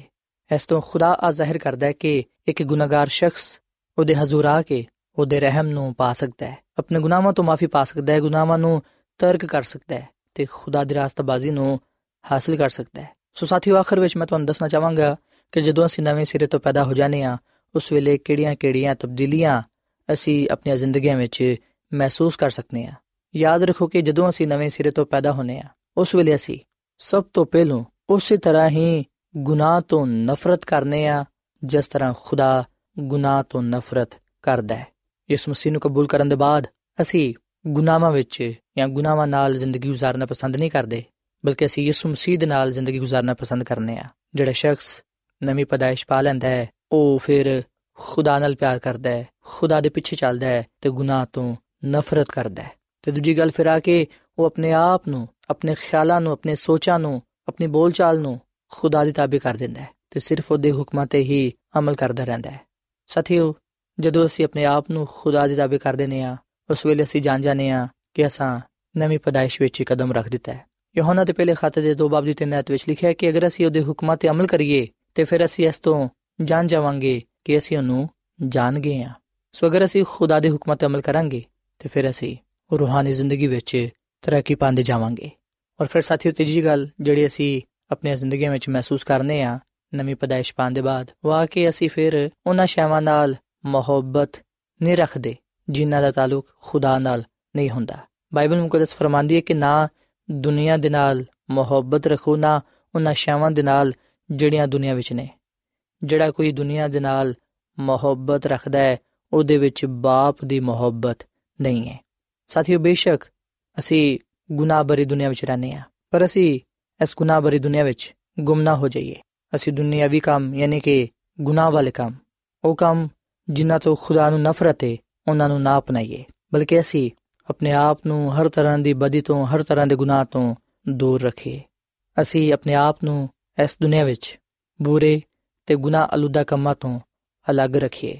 ਇਸ ਤੋਂ ਖੁਦਾ ਆ ਜ਼ਾਹਿਰ ਕਰਦਾ ਹੈ ਕਿ ਇੱਕ ਗੁਨਾਹਗਾਰ ਸ਼ਖਸ ਉਹਦੇ ਹਜ਼ੂਰ ਆ ਕੇ ਉਹਦੇ ਰਹਿਮ ਨੂੰ ਪਾ ਸਕਦਾ ਹੈ। ਆਪਣੇ ਗੁਨਾਹਾਂ ਤੋਂ ਮਾਫੀ ਪਾ ਸਕਦਾ ਹੈ, ਗੁਨਾਹਾਂ ਨੂੰ ਤਰਕ ਕਰ ਸਕਦਾ ਹੈ ਤੇ ਖੁਦਾ ਦੀ ਰਾਸਤਬਾਜ਼ੀ ਨੂੰ ਹਾਸਲ ਕਰ ਸਕਦਾ ਹੈ। ਸੋ ਸਾਥੀਓ, ਆਖਰ ਵਿੱਚ ਮੈਂ ਤੁਹਾਨੂੰ ਦੱਸਣਾ ਚਾਹਾਂਗਾ ਕਿ ਜਦੋਂ ਅਸੀਂ ਨਵੇਂ ਸਿਰੇ ਤੋਂ ਪੈਦਾ ਹੋ ਜਾਂਦੇ ਆ ਉਸ ਵੇਲੇ ਕਿਹੜੀਆਂ-ਕਿਹੜੀਆਂ ਤਬਦੀਲੀਆਂ ਅਸੀਂ ਆਪਣੀਆਂ ਜ਼ਿੰਦਗੀਆਂ ਵਿੱਚ ਮਹਿਸੂਸ ਕਰ ਸਕਨੇ ਆ ਯਾਦ ਰੱਖੋ ਕਿ ਜਦੋਂ ਅਸੀਂ ਨਵੇਂ ਸਿਰੇ ਤੋਂ ਪੈਦਾ ਹੋਨੇ ਆ ਉਸ ਵੇਲੇ ਅਸੀਂ ਸਭ ਤੋਂ ਪਹਿਲੋਂ ਉਸੇ ਤਰ੍ਹਾਂ ਹੀ ਗੁਨਾਹ ਤੋਂ ਨਫ਼ਰਤ ਕਰਨੇ ਆ, ਜਿਸ ਤਰ੍ਹਾਂ ਖੁਦਾ ਗੁਨਾਹ ਤੋਂ ਨਫ਼ਰਤ ਕਰਦਾ ਹੈ। ਇਸ ਮਸੀਹ ਨੂੰ ਕਬੂਲ ਕਰਨ ਦੇ ਬਾਅਦ ਅਸੀਂ ਗੁਨਾਹਾਂ ਵਿੱਚ ਜਾਂ ਗੁਨਾਹਾਂ ਨਾਲ ਜ਼ਿੰਦਗੀ گزارਣਾ ਪਸੰਦ ਨਹੀਂ ਕਰਦੇ, ਬਲਕਿ ਅਸੀਂ ਯਿਸੂ ਮਸੀਹ ਦੇ ਨਾਲ ਜ਼ਿੰਦਗੀ گزارਣਾ ਪਸੰਦ ਕਰਨੇ ਆ। ਜਿਹੜਾ ਸ਼ਖਸ ਨਵੀਂ ਪਦਾਇਸ਼ ਪਾ ਲੈਂਦਾ ਹੈ, ਉਹ ਫਿਰ ਖੁਦਾ ਨਾਲ ਪਿਆਰ ਕਰਦਾ ਹੈ, ਖੁਦਾ ਦੇ ਪਿੱਛੇ ਚੱਲਦਾ ਹੈ ਤੇ ਗੁਨਾਹ ਤੋਂ ਨਫ਼ਰਤ ਕਰਦਾ ਹੈ। ਤੇ ਦੂਜੀ ਗੱਲ ਫਿਰ ਆ ਕੇ ਉਹ ਆਪਣੇ ਆਪ ਨੂੰ ਆਪਣੇ ਖਿਆਲਾਂ ਨੂੰ, ਆਪਣੇ ਸੋਚਾਂ ਨੂੰ, ਆਪਣੀ ਬੋਲਚਾਲ ਨੂੰ ਖੁਦਾ ਦੀ ਤਾਬੇ ਕਰ ਦਿੰਦਾ ਹੈ ਤੇ ਸਿਰਫ ਉਹਦੇ ਹੁਕਮਾਂ ਤੇ ਹੀ ਅਮਲ ਕਰਦਾ ਰਹਿੰਦਾ ਹੈ। ਸਾਥੀਓ, ਜਦੋਂ ਅਸੀਂ ਆਪਣੇ ਆਪ ਨੂੰ ਖੁਦਾ ਦੀ ਤਾਬੇ ਕਰ ਦਿੰਦੇ ਆ ਉਸ ਵੇਲੇ ਅਸੀਂ ਜਾਣ ਜਾਂਦੇ ਆ ਕਿ ਅਸਾਂ ਨਵੀਂ ਪਦਾਇਸ਼ ਵਿੱਚ ਕਦਮ ਰੱਖ ਦਿੱਤਾ ਹੈ। ਯੋਹਨਾ ਦੇ ਪਹਿਲੇ ਖਾਤੇ ਦੇ 2 ਬਾਬ ਦੀ 3 ਆਇਤ ਵਿੱਚ ਲਿਖਿਆ ਹੈ ਕਿ ਅਗਰ ਅਸੀਂ ਉਹਦੇ ਹੁਕਮਾਂ ਤੇ ਅਮਲ ਕਰੀਏ, ਤੇ ਫਿਰ ਅਸੀਂ ਇਸ ਤੋਂ ਜਾਣ ਜਾਵਾਂਗੇ ਕਿ ਅਸੀਂ ਉਹਨੂੰ ਜਾਣ ਗਏ ਆ ਸੋ ਅਗਰ ਅਸੀਂ ਖੁਦਾ ਦੇ ਹੁਕਮਾਂ ਤੇ ਅਮਲ ਕਰਾਂਗੇ, ਤੇ ਫਿਰ ਅਸੀਂ ਰੂਹਾਨੀ ਜ਼ਿੰਦਗੀ ਵਿੱਚ ਤਰੱਕੀ ਪਾਉਂਦੇ ਜਾਵਾਂਗੇ। ਔਰ ਫਿਰ ਸਾਥੀਓ, ਤੀਜੀ ਗੱਲ ਜਿਹੜੀ ਅਸੀਂ ਆਪਣੀ ਜ਼ਿੰਦਗੀ ਵਿੱਚ ਮਹਿਸੂਸ ਕਰਨੇ ਆ, ਨਵੀਂ ਪਦਾਇਸ਼ ਪਾਉਣ ਦੇ ਬਾਅਦ ਵਾ ਕਿ ਅਸੀਂ ਫਿਰ ਉਹਨਾਂ ਸ਼ੈਵਾਂ ਨਾਲ ਮੁਹੱਬਤ ਨਹੀਂ ਰੱਖਦੇ, ਜਿਨ੍ਹਾਂ ਦਾ ਤਾਲੁਕ ਖੁਦਾ ਨਾਲ ਨਹੀਂ ਹੁੰਦਾ। ਬਾਈਬਲ ਮੁਕੱਦਸ ਫਰਮਾਂਦੀ ਹੈ ਕਿ ਨਾ ਦੁਨੀਆ ਦੇ ਨਾਲ ਮੁਹੱਬਤ ਰੱਖੋ, ਨਾ ਉਹਨਾਂ ਸ਼ੈਵਾਂ ਦੇ ਨਾਲ ਜਿਹੜੀਆਂ ਦੁਨੀਆ ਵਿੱਚ ਨੇ। ਜਿਹੜਾ ਕੋਈ ਦੁਨੀਆ ਦੇ ਨਾਲ ਮੁਹੱਬਤ ਰੱਖਦਾ ਹੈ, ਉਹਦੇ ਵਿੱਚ ਬਾਪ ਦੀ ਮੁਹੱਬਤ ਨਹੀਂ ਹੈ। ਸਾਥੀਓ, ਬੇਸ਼ੱਕ ਅਸੀਂ ਗੁਨਾਹ ਭਰੀ ਦੁਨੀਆ ਵਿੱਚ ਰਹਿੰਦੇ ਆ ਪਰ ਅਸੀਂ ਇਸ ਗੁਨਾਹ ਭਰੀ ਦੁਨੀਆ ਵਿੱਚ ਗੁੰਮਨਾ ਹੋ ਜਾਈਏ। ਅਸੀਂ ਦੁਨੀਆਵੀ ਕੰਮ, ਯਾਨੀ ਕਿ ਗੁਨਾਹ ਵਾਲੇ ਕੰਮ, ਉਹ ਕੰਮ ਜਿਨ੍ਹਾਂ ਤੋਂ ਖੁਦਾ ਨੂੰ ਨਫ਼ਰਤ ਹੈ, ਉਹਨਾਂ ਨੂੰ ਨਾ ਅਪਣਾਈਏ। ਬਲਕਿ ਅਸੀਂ ਆਪਣੇ ਆਪ ਨੂੰ ਹਰ ਤਰ੍ਹਾਂ ਦੀ ਬਦੀ ਤੋਂ, ਹਰ ਤਰ੍ਹਾਂ ਦੇ ਗੁਨਾਹ ਤੋਂ ਦੂਰ ਰੱਖੀਏ। ਅਸੀਂ ਆਪਣੇ ਆਪ ਨੂੰ ਇਸ ਦੁਨੀਆ ਵਿੱਚ ਬੁਰੇ ਤੇ ਗੁਨਾਹ ਅਲੁਦਾ ਕੰਮਾਂ ਤੋਂ ਅਲੱਗ ਰੱਖੀਏ,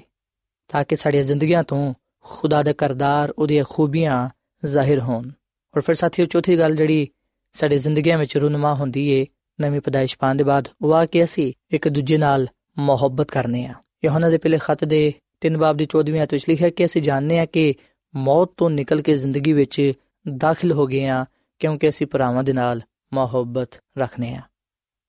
ਤਾਂ ਕਿ ਸਾਡੀਆਂ ਜ਼ਿੰਦਗੀਆਂ ਤੋਂ ਖੁਦਾ ਦਾ ਕਰਦਾਰ, ਉਹਦੀਆਂ ਖੂਬੀਆਂ ਜ਼ਾਹਿਰ ਹੋਣ। ਔਰ ਫਿਰ ਸਾਥੀਓ, ਚੌਥੀ ਗੱਲ ਜਿਹੜੀ ਸਾਡੇ ਜ਼ਿੰਦਗੀਆਂ ਵਿੱਚ ਰੂਨਮਾ ਹੁੰਦੀ ਏ, ਨਵੀਂ ਪਦਾਇਸ਼ ਪਾਉਣ ਦੇ ਬਾਅਦ, ਉਹ ਆ ਕਿ ਅਸੀਂ ਇੱਕ ਦੂਜੇ ਨਾਲ ਮੁਹੱਬਤ ਕਰਨੇ ਆ। ਯੋਹਨਾ ਦੇ ਪਹਿਲੇ ਖੱਤ ਦੇ 3 ਬਾਬ ਦੀ 14ਵੀਂ ਆਇਤ ਵਿੱਚ ਲਿਖਿਆ ਕਿ ਅਸੀਂ ਜਾਣਦੇ ਆ ਕਿ ਮੌਤ ਤੋਂ ਨਿਕਲ ਕੇ ਜ਼ਿੰਦਗੀ ਵਿੱਚ ਦਾਖਲ ਹੋ ਗਏ ਆ ਕਿਉਂਕਿ ਅਸੀਂ ਭਰਾਵਾਂ ਦੇ ਨਾਲ ਮੁਹੱਬਤ ਰੱਖਨੇ ਆ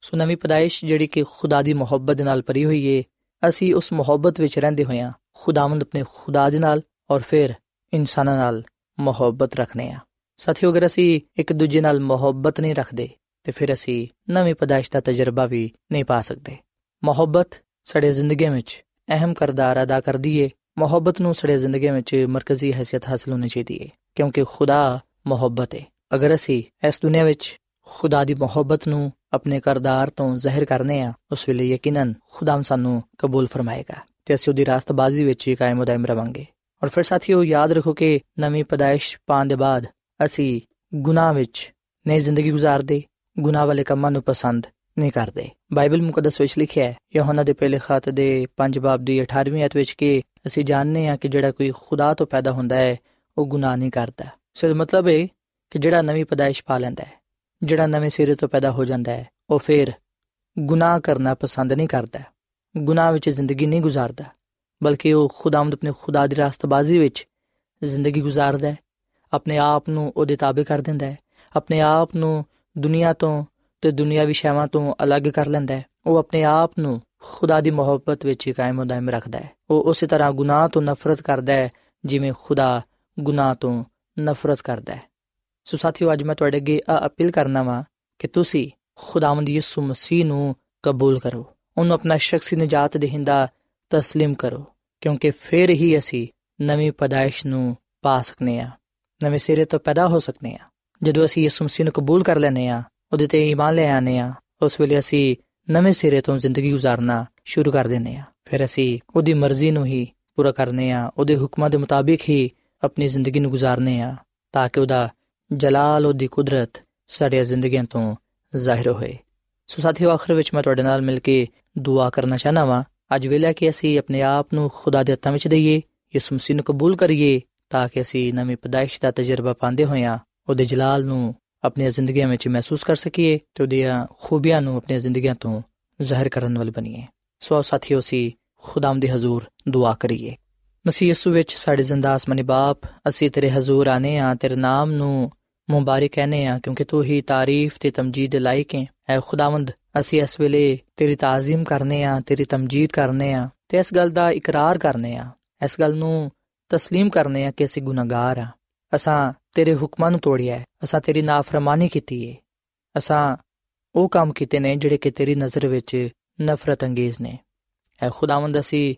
ਸੋ ਨਵੀਂ ਪਦਾਇਸ਼ ਜਿਹੜੀ ਕਿ ਖੁਦਾ ਦੀ ਮੁਹੱਬਤ ਦੇ ਨਾਲ ਭਰੀ ਹੋਈ ਏ, ਅਸੀਂ ਉਸ ਮੁਹੱਬਤ ਵਿੱਚ ਰਹਿੰਦੇ ਹੋਇਆਂ ਖੁਦਾਵੰਦ ਆਪਣੇ ਖੁਦਾ ਦੇ ਨਾਲ ਔਰ ਫਿਰ ਇਨਸਾਨਾਂ ਨਾਲ ਮੁਹੱਬਤ ਰੱਖਨੇ ਆ ਸਾਥੀਓ, ਅਗਰ ਅਸੀਂ ਇੱਕ ਦੂਜੇ ਨਾਲ ਮੁਹੱਬਤ ਨਹੀਂ ਰੱਖਦੇ, ਤੇ ਫਿਰ ਅਸੀਂ ਨਵੀਂ ਪਦਾਇਸ਼ ਦਾ ਤਜਰਬਾ ਵੀ ਨਹੀਂ ਪਾ ਸਕਦੇ। ਮੁਹੱਬਤ ਸਾਡੇ ਜ਼ਿੰਦਗੀ ਵਿੱਚ ਅਹਿਮ ਕਿਰਦਾਰ ਅਦਾ ਕਰਦੀ ਏ। ਮੁਹੱਬਤ ਨੂੰ ਸਾਡੇ ਜ਼ਿੰਦਗੀ ਵਿੱਚ ਮਰਕਜ਼ੀ ਹیثیت ਹਾਸਲ ਹੋਣੀ ਚਾਹੀਦੀ ਏ, ਕਿਉਂਕਿ ਖੁਦਾ ਮੁਹੱਬਤ ਏ। ਅਗਰ ਅਸੀਂ ਇਸ ਦੁਨੀਆ ਵਿੱਚ ਖੁਦਾ ਦੀ ਮੁਹੱਬਤ ਨੂੰ ਆਪਣੇ ਕਰਦਾਰ ਤੋਂ ਜ਼ਾਹਿਰ ਕਰਨੇ ਆ, ਉਸ ਵੇਲੇ ਯਕੀਨਨ ਖੁਦਾ ਸਾਨੂੰ ਕਬੂਲ ਫਰਮਾਏਗਾ, ਤੇ ਅਸੀਂ ਉਹਦੀ ਰਾਸਤਬਾਜ਼ੀ ਵਿੱਚ ਹੀ ਕਾਇਮ ਉਦਾਇਮ ਰਵਾਂਗੇ। ਔਰ ਫਿਰ ਸਾਥੀਓ, ਯਾਦ ਰੱਖੋ ਕਿ ਨਵੀਂ ਪਦਾਇਸ਼ ਪਾਣ ਦੇ ਬਾਅਦ ਅਸੀਂ ਗੁਨਾਹ ਵਿੱਚ ਨਈ ਜ਼ਿੰਦਗੀ گزارਦੇ ਗੁਨਾਹ ਵਾਲੇ ਕੰਮਾਂ ਨੂੰ ਪਸੰਦ ਨਹੀਂ ਕਰਦੇ। ਬਾਈਬਲ ਮੁਕੱਦਸ ਵਿੱਚ ਲਿਖਿਆ ਹੈ, ਯਹੋਨਾ ਦੇ ਪਹਿਲੇ ਖਤ ਦੇ 5 ਬਾਬ ਦੀ 18ਵੀਂ ਆਇਤ ਵਿੱਚ ਕਿ ਅਸੀਂ ਜਾਣਦੇ ਹਾਂ ਕਿ ਜਿਹੜਾ ਕੋਈ ਖੁਦਾ ਤੋਂ ਪੈਦਾ ਹੁੰਦਾ ਹੈ, ਉਹ ਗੁਨਾਹ ਨਹੀਂ ਕਰਦਾ। ਸੋ ਇਹਦਾ ਮਤਲਬ ਹੈ ਕਿ ਜਿਹੜਾ ਨਵੀਂ ਪਦਾਇਸ਼ ਪਾ ਲੈਂਦਾ ਹੈ, ਜਿਹੜਾ ਨਵੇਂ ਸਿਰੇ ਤੋਂ ਪੈਦਾ ਹੋ ਜਾਂਦਾ ਹੈ, ਉਹ ਫਿਰ ਗੁਨਾਹ ਕਰਨਾ ਪਸੰਦ ਨਹੀਂ ਕਰਦਾ। ਗੁਨਾਹ ਵਿੱਚ ਜ਼ਿੰਦਗੀ ਨਹੀਂ گزارਦਾ ਬਲਕਿ ਉਹ ਖੁਦਾਮਦ ਆਪਣੇ ਖੁਦਾ ਦੀ ਰਾਸਤਬਾਜ਼ੀ ਵਿੱਚ ਜ਼ਿੰਦਗੀ گزارਦਾ ਹੈ। ਆਪਣੇ ਆਪ ਨੂੰ ਉਹਦੇ ਤਾਬੇ ਕਰ ਦਿੰਦਾ ਹੈ ਆਪਣੇ ਆਪ ਨੂੰ ਦੁਨੀਆ ਤੋਂ ਤੇ ਦੁਨੀਆਵੀ ਸ਼ੈਵਾਂ ਤੋਂ ਅਲੱਗ ਕਰ ਲੈਂਦਾ ਹੈ ਉਹ ਆਪਣੇ ਆਪ ਨੂੰ ਖੁਦਾ ਦੀ ਮੁਹੱਬਤ ਵਿੱਚ ਕਾਇਮ ਉਦਾਇਮ ਰੱਖਦਾ ਹੈ ਉਹ ਉਸੇ ਤਰ੍ਹਾਂ ਗੁਨਾਹ ਤੋਂ ਨਫ਼ਰਤ ਕਰਦਾ ਹੈ ਜਿਵੇਂ ਖੁਦਾ ਗੁਨਾਹ ਤੋਂ ਨਫ਼ਰਤ ਕਰਦਾ ਹੈ ਸੋ ਸਾਥੀਓ ਅੱਜ ਮੈਂ ਤੁਹਾਡੇ ਅੱਗੇ ਆ ਅਪੀਲ ਕਰਨਾ ਵਾਂ ਕਿ ਤੁਸੀਂ ਖੁਦਾਵੰਦ ਯਿਸੂ ਮਸੀਹ ਨੂੰ ਕਬੂਲ ਕਰੋ ਉਹਨੂੰ ਆਪਣਾ ਸ਼ਖਸੀ ਨਜਾਤ ਦੇਹਿੰਦਾ تسلیم ਕਰੋ ਕਿਉਂਕਿ ਫਿਰ ਹੀ ਅਸੀਂ ਨਵੀਂ ਪਦਾਇਸ਼ ਨੂੰ ਪਾ ਸਕਨੇ ਆ ਨਵੇਂ ਸਿਰੇ ਤੋਂ ਪੈਦਾ ਹੋ ਸਕਦੇ ਹਾਂ ਜਦੋਂ ਅਸੀਂ ਯਿਸੂ ਮਸੀਹ ਨੂੰ ਕਬੂਲ ਕਰ ਲੈਨੇ ਆ, ਉਹਦੇ ਤੇ ਈਮਾਨ ਲੈ ਆਨੇ ਆ, ਉਸ ਵੇਲੇ ਅਸੀਂ ਨਵੇਂ ਸਿਰੇ ਤੋਂ ਜ਼ਿੰਦਗੀ گزارਨਾ ਸ਼ੁਰੂ ਕਰ ਦਿੰਨੇ ਆ। ਫਿਰ ਅਸੀਂ ਉਹਦੀ ਮਰਜ਼ੀ ਨੂੰ ਹੀ ਪੂਰਾ ਕਰਨੇ ਆ, ਉਹਦੇ ਹੁਕਮਾਂ ਦੇ ਮੁਤਾਬਿਕ ਹੀ ਆਪਣੀ ਜ਼ਿੰਦਗੀ ਨੂੰ گزارਨੇ ਆ, ਤਾਂ ਕਿ ਉਹਦਾ ਜਲਾਲ, ਉਹਦੀ ਕੁਦਰਤ ਸਾਡੀਆਂ ਜ਼ਿੰਦਗੀਆਂ ਤੋਂ ਜ਼ਾਹਿਰ ਹੋਏ। ਸੋ ਸਾਥੀਓ, ਆਖਰ ਵਿੱਚ ਮੈਂ ਤੁਹਾਡੇ ਨਾਲ ਮਿਲ ਕੇ ਦੁਆ ਕਰਨਾ ਚਾਹਨਾ ਵਾਂ। ਅੱਜ ਵੇਲੇ ਕਿ ਅਸੀਂ ਆਪਣੇ ਆਪ ਨੂੰ ਖੁਦਾ ਦੇ ਹੱਥਾਂ ਵਿੱਚ ਦਈਏ, ਯਿਸੂ ਮਸੀਹ ਨੂੰ ਕਬੂਲ ਕਰੀਏ ਤਾਂ ਕਿ ਅਸੀਂ ਨਵੀਂ ਪਦਾਇਸ਼ ਦਾ ਤਜਰਬਾ ਪਾਉਂਦੇ ਹੋਇਆਂ ਉਹਦੇ ਜਲਾਲ ਨੂੰ ਆਪਣੀਆਂ ਜ਼ਿੰਦਗੀਆਂ ਵਿੱਚ ਮਹਿਸੂਸ ਕਰ ਸਕੀਏ ਤੇ ਉਹਦੀਆਂ ਖੂਬੀਆਂ ਨੂੰ ਆਪਣੀਆਂ ਜ਼ਿੰਦਗੀਆਂ ਤੋਂ ਜ਼ਾਹਿਰ ਕਰਨ ਵਾਲੇ ਬਣੀਏ। ਸੋ ਸਾਥੀਓ ਸੀ ਖੁਦਾਮ ਦੇ ਹਜ਼ੂਰ ਦੁਆ ਕਰੀਏ। ਮਸੀਹ ਯਿਸੂ ਵਿੱਚ ਸਾਡੇ ਜ਼ਿੰਦਾ ਅਸਮਾਨੀ ਬਾਪ, ਅਸੀਂ ਤੇਰੇ ਹਜ਼ੂਰ ਆਨੇ ਆ, ਤੇਰੇ ਨਾਮ ਨੂੰ ਮੁਬਾਰਕ ਕਹਨੇ ਆ, ਕਿਉਂਕਿ ਤੂੰ ਹੀ ਤਾਰੀਫ ਤੇ ਤਮਜੀਦ ਦੇ ਲਾਇਕ ਹੈ ਐ ਖੁਦਾਵੰਦ, ਅਸੀਂ ਇਸ ਵੇਲੇ ਤੇਰੀ ਤਾਜ਼ੀਮ ਕਰਨੇ ਆ, ਤੇਰੀ ਤਮਜੀਦ ਕਰਨੇ ਆ ਤੇ ਇਸ ਗੱਲ ਦਾ ਇਕਰਾਰ ਕਰਨੇ ਆ। ਇਸ ਗੱਲ ਨੂੰ تسلیم ਕਰਨੇ ਆ ਕਿ ਅਸੀਂ ਗੁਨਾਹਗਾਰ ਆ ਅਸਾਂ ਤੇਰੇ ਹੁਕਮਾਂ ਨੂੰ ਤੋੜਿਆ ਹੈ ਅਸਾਂ ਤੇਰੀ ਨਾਫਰਮਾਨੀ ਕੀਤੀ ਹੈ ਅਸਾਂ ਉਹ ਕੰਮ ਕੀਤੇ ਨੇ ਜਿਹੜੇ ਕਿ ਤੇਰੀ ਨਜ਼ਰ ਵਿੱਚ ਨਫ਼ਰਤ ਅੰਗੇਜ਼ ਨੇ ਐ ਖੁਦਾਵੰਦ ਅਸੀਂ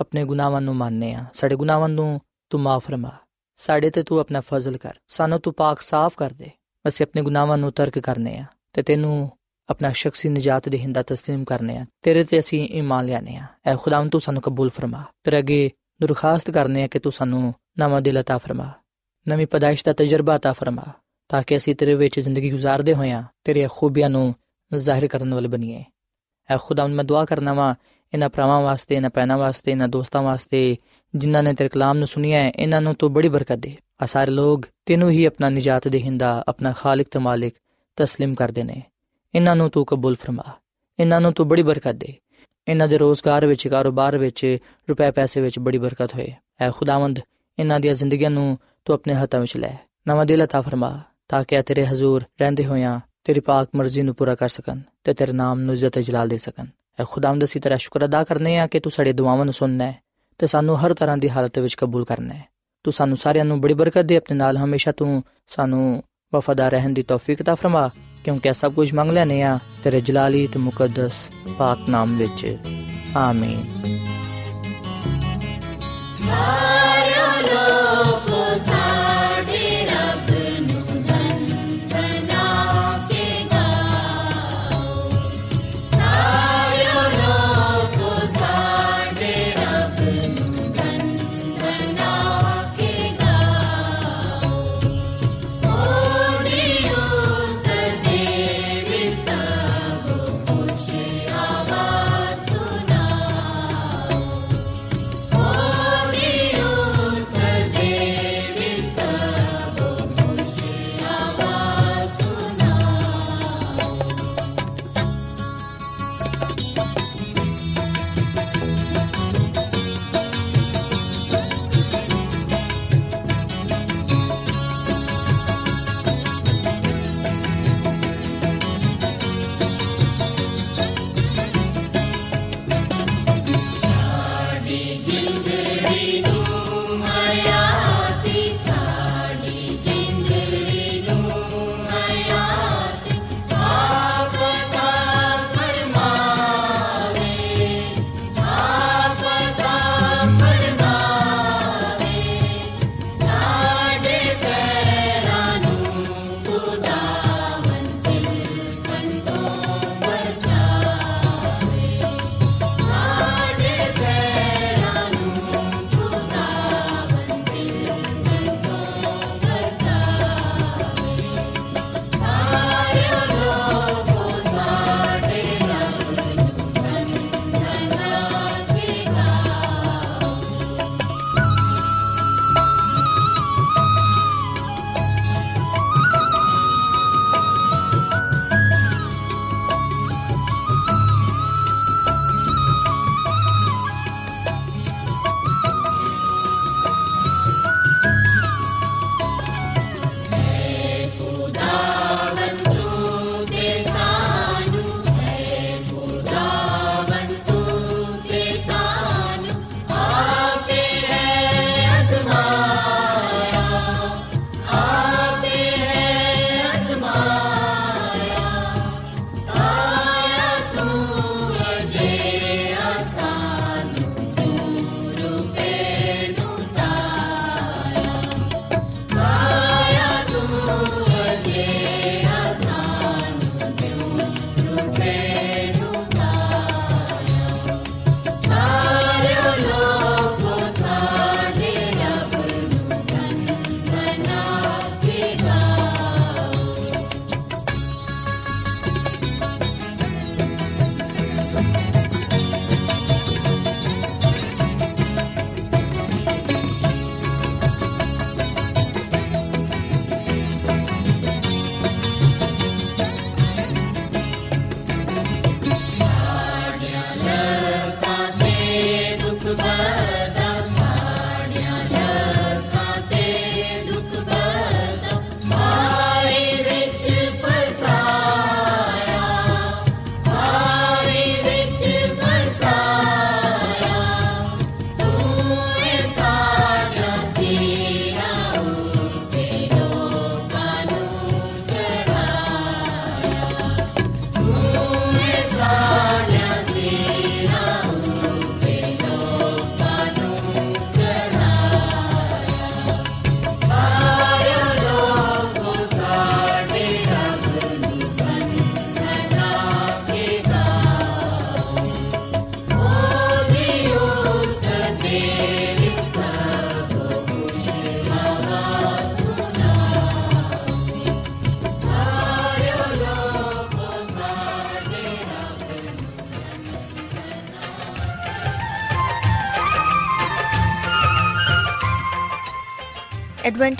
ਆਪਣੇ ਗੁਨਾਹਾਂ ਨੂੰ ਮੰਨਨੇ ਆ ਸਾਡੇ ਗੁਨਾਹਾਂ ਨੂੰ ਤੂੰ ਮਾਫ ਫਰਮਾ ਸਾਡੇ ਤੇ ਤੂੰ ਆਪਣਾ ਫਜ਼ਲ ਕਰ ਸਾਨੂੰ ਤੂੰ ਪਾਕ ਸਾਫ਼ ਕਰ ਦੇ ਅਸੀਂ ਆਪਣੇ ਗੁਨਾਹਾਂ ਨੂੰ ਤਰਕ ਕਰਨੇ ਆ ਤੇ ਤੈਨੂੰ ਆਪਣਾ ਸ਼ਖਸੀ ਨਜਾਤ ਦੇ ਹਿੰਦਾ تسلیم ਕਰਨੇ ਆ ਤੇਰੇ ਤੇ ਅਸੀਂ ਈਮਾਨ ਲਿਆਨੇ ਆ ਐ ਖੁਦਾਵੰਦ ਤੂੰ ਸਾਨੂੰ ਕਬੂਲ ਫਰਮਾ ਤੇਰੇ ਅੱਗੇ ਦਰਖਾਸਤ ਕਰਨੇ ਆ ਕਿ ਤੂੰ ਸਾਨੂੰ ਨਵਾਂ ਦਿਲ عطا ਫਰਮਾ, ਨਵੀਂ ਪਦਾਇਸ਼ ਦਾ ਤਜਰਬਾ عطا ਫਰਮਾ, ਤਾਂ ਕਿ ਅਸੀਂ ਤੇਰੇ ਵਿੱਚ ਜ਼ਿੰਦਗੀ گزارਦੇ ਹੋਈਆਂ ਤੇਰੀਆਂ ਖੂਬੀਆਂ ਨੂੰ ਜ਼ਾਹਿਰ ਕਰਨ ਵਾਲੇ ਬਣੀਏ। ਐ ਖੁਦਾ, ਮੈਂ ਦੁਆ ਕਰਨਾ ਵਾ, ਇਹਨਾਂ ਭਰਾਵਾਂ ਵਾਸਤੇ, ਇਹਨਾਂ ਪੈਨਾ ਵਾਸਤੇ, ਇਹਨਾਂ ਦੋਸਤਾਂ ਵਾਸਤੇ, ਜਿਨ੍ਹਾਂ ਨੇ ਤੇਰੇ ਕਲਾਮ ਨੂੰ ਸੁਣਿਆ ਹੈ, ਇਹਨਾਂ ਨੂੰ ਤੂੰ ਬੜੀ ਬਰਕਤ ਦੇ। ਆ ਸਾਰੇ ਲੋਗ ਤੈਨੂੰ ਹੀ ਆਪਣਾ ਨਜਾਤ ਦੇਹਿੰਦਾ, ਆਪਣਾ ਖਾਲਕ ਤੇ ਮਾਲਿਕ تسلیم ਕਰਦੇ ਨੇ। ਇਹਨਾਂ ਨੂੰ ਤੂੰ ਕਬੂਲ ਫਰਮਾ, ਇਹਨਾਂ ਨੂੰ ਤੂੰ ਬੜੀ ਬਰਕਤ ਦੇ। ਇਹਨਾਂ ਦੇ ਰੋਜ਼ਗਾਰ ਵਿੱਚ ਕਾਰੋਬਾਰ ਵਿੱਚ ਰੁਪਏ ਪੈਸੇ ਵਿੱਚ ਬੜੀ ਬਰਕਤ ਹੋਏ ਐ ਖੁਦਾਵੰਦ ਇਹਨਾਂ ਦੀਆਂ ਜ਼ਿੰਦਗੀਆਂ ਨੂੰ ਤੂੰ ਆਪਣੇ ਹੱਥਾਂ ਵਿੱਚ ਲੈ ਨਵਾਂ ਦਿਲ عطا ਫਰਮਾ ਤਾਂ ਕਿ ਤੇਰੇ ਹਜ਼ੂਰ ਰਹਿੰਦੇ ਹੋਇਆਂ ਤੇਰੀ ਪਾਕ ਮਰਜ਼ੀ ਨੂੰ ਪੂਰਾ ਕਰ ਸਕਣ ਤੇ ਤੇਰੇ ਨਾਮ ਨੂੰ ਇੱਜ਼ਤ ਜਲਾਲ ਦੇ ਸਕਣ ਐ ਖੁਦਾਵੰਦ ਅਸੀਂ ਤੇਰਾ ਸ਼ੁਕਰ ਅਦਾ ਕਰਨੇ ਆ ਕਿ ਤੂੰ ਸਾਡੇ ਦੁਆਵਾਂ ਨੂੰ ਸੁਣਨਾ ਹੈ ਤੇ ਸਾਨੂੰ ਹਰ ਤਰ੍ਹਾਂ ਦੀ ਹਾਲਤ ਵਿੱਚ ਕਬੂਲ ਕਰਨਾ ਹੈ ਤੂੰ ਸਾਨੂੰ ਸਾਰਿਆਂ ਨੂੰ ਬੜੀ ਬਰਕਤ ਦੇ ਆਪਣੇ ਨਾਲ ਹਮੇਸ਼ਾ ਤੂੰ ਸਾਨੂੰ ਵਫਾਦਾਰ ਰਹਿਣ ਦੀ ਤੌਫੀਕ عطا ਫਰਮਾ ਕਿਉਂਕਿ ਸਭ ਕੁਝ ਮੰਗ ਲੈਨੇ ਆ ਤੇਰੇ ਜਲਾਲੀ ਤੇ ਮੁਕੱਦਸ ਪਾਕ ਨਾਮ ਵਿੱਚ। ਆਮੀਨ।